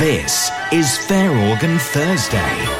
This is Fair Organ Thursday.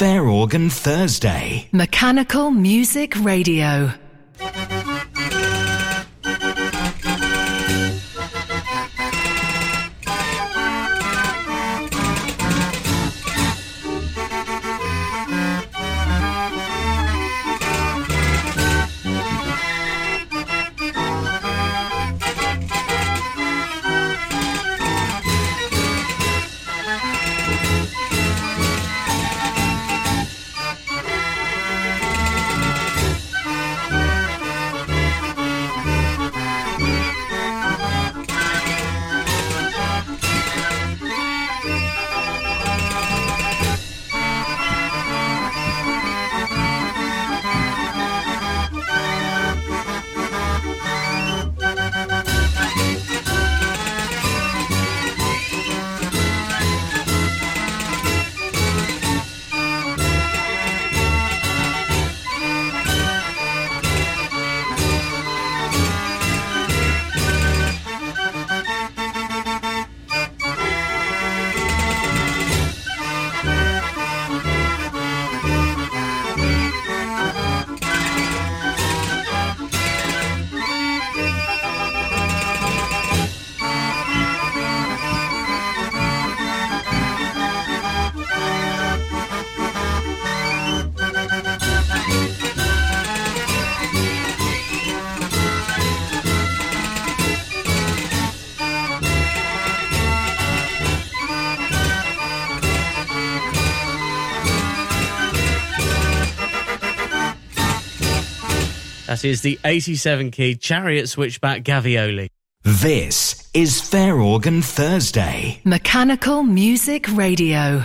Fair Organ Thursday. Mechanical Music Radio. That is the 87 key Chariot Switchback Gavioli. This is Fair Organ Thursday. Mechanical Music Radio.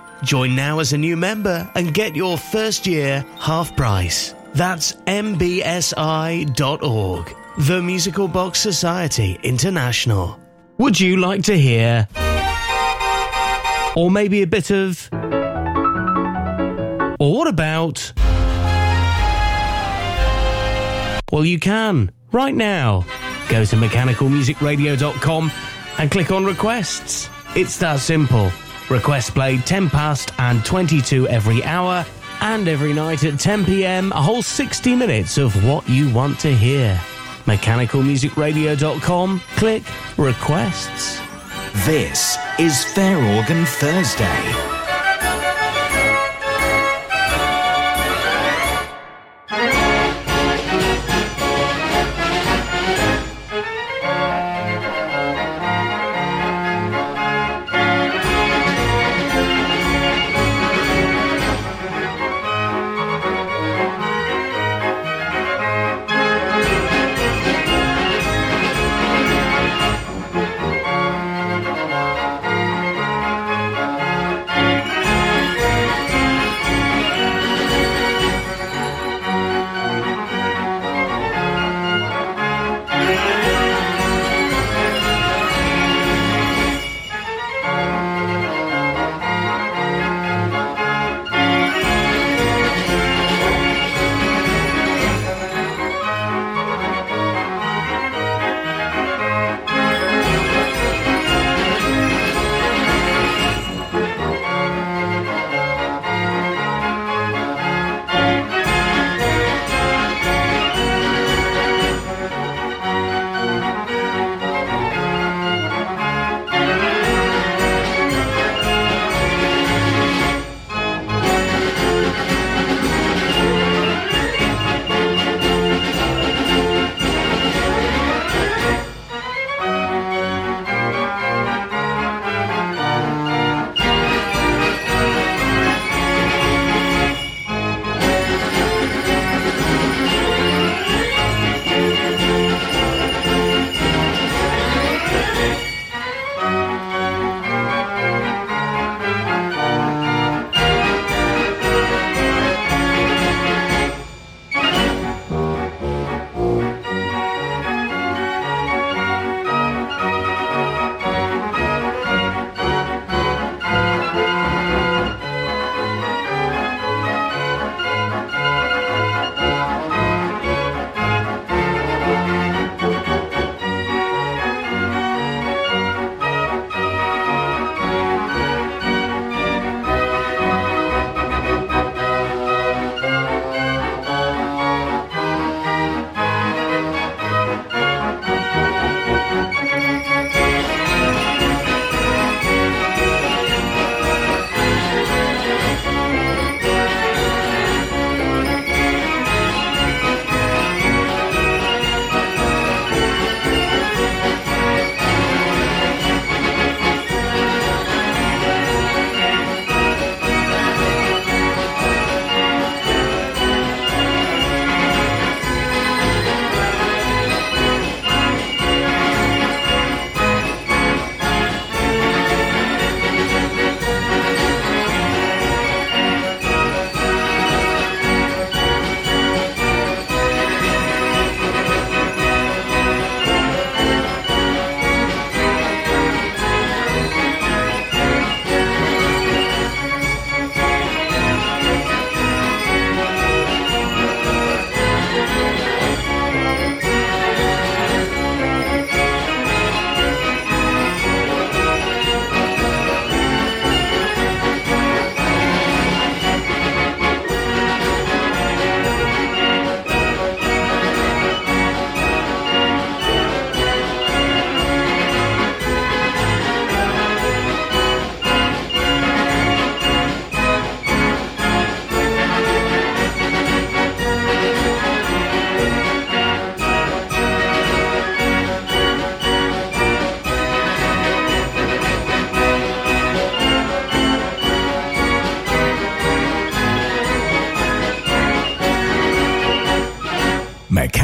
Join now as a new member and get your first year half price. That's mbsi.org. The Musical Box Society International. Would you like to hear? Or maybe a bit of. Or what about? Well, you can right now. Go to mechanicalmusicradio.com and click on requests. It's that simple. Requests played 10 past and 22 every hour, and every night at 10 pm, a whole 60 minutes of what you want to hear. MechanicalMusicRadio.com, click Requests. This is Fair Organ Thursday.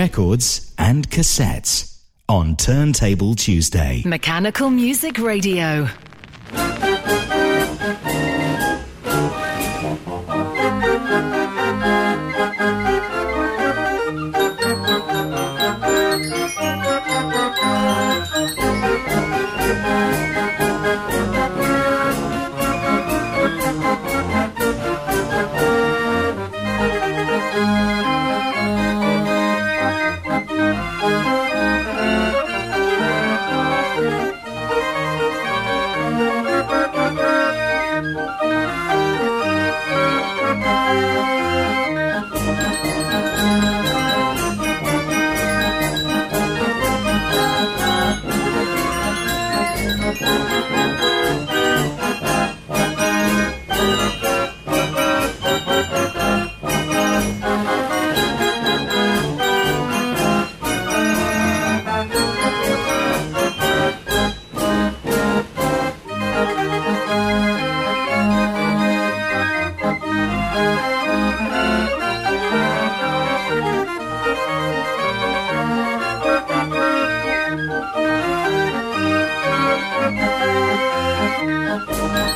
Records and cassettes on Turntable Tuesday. Mechanical Music Radio. Bye.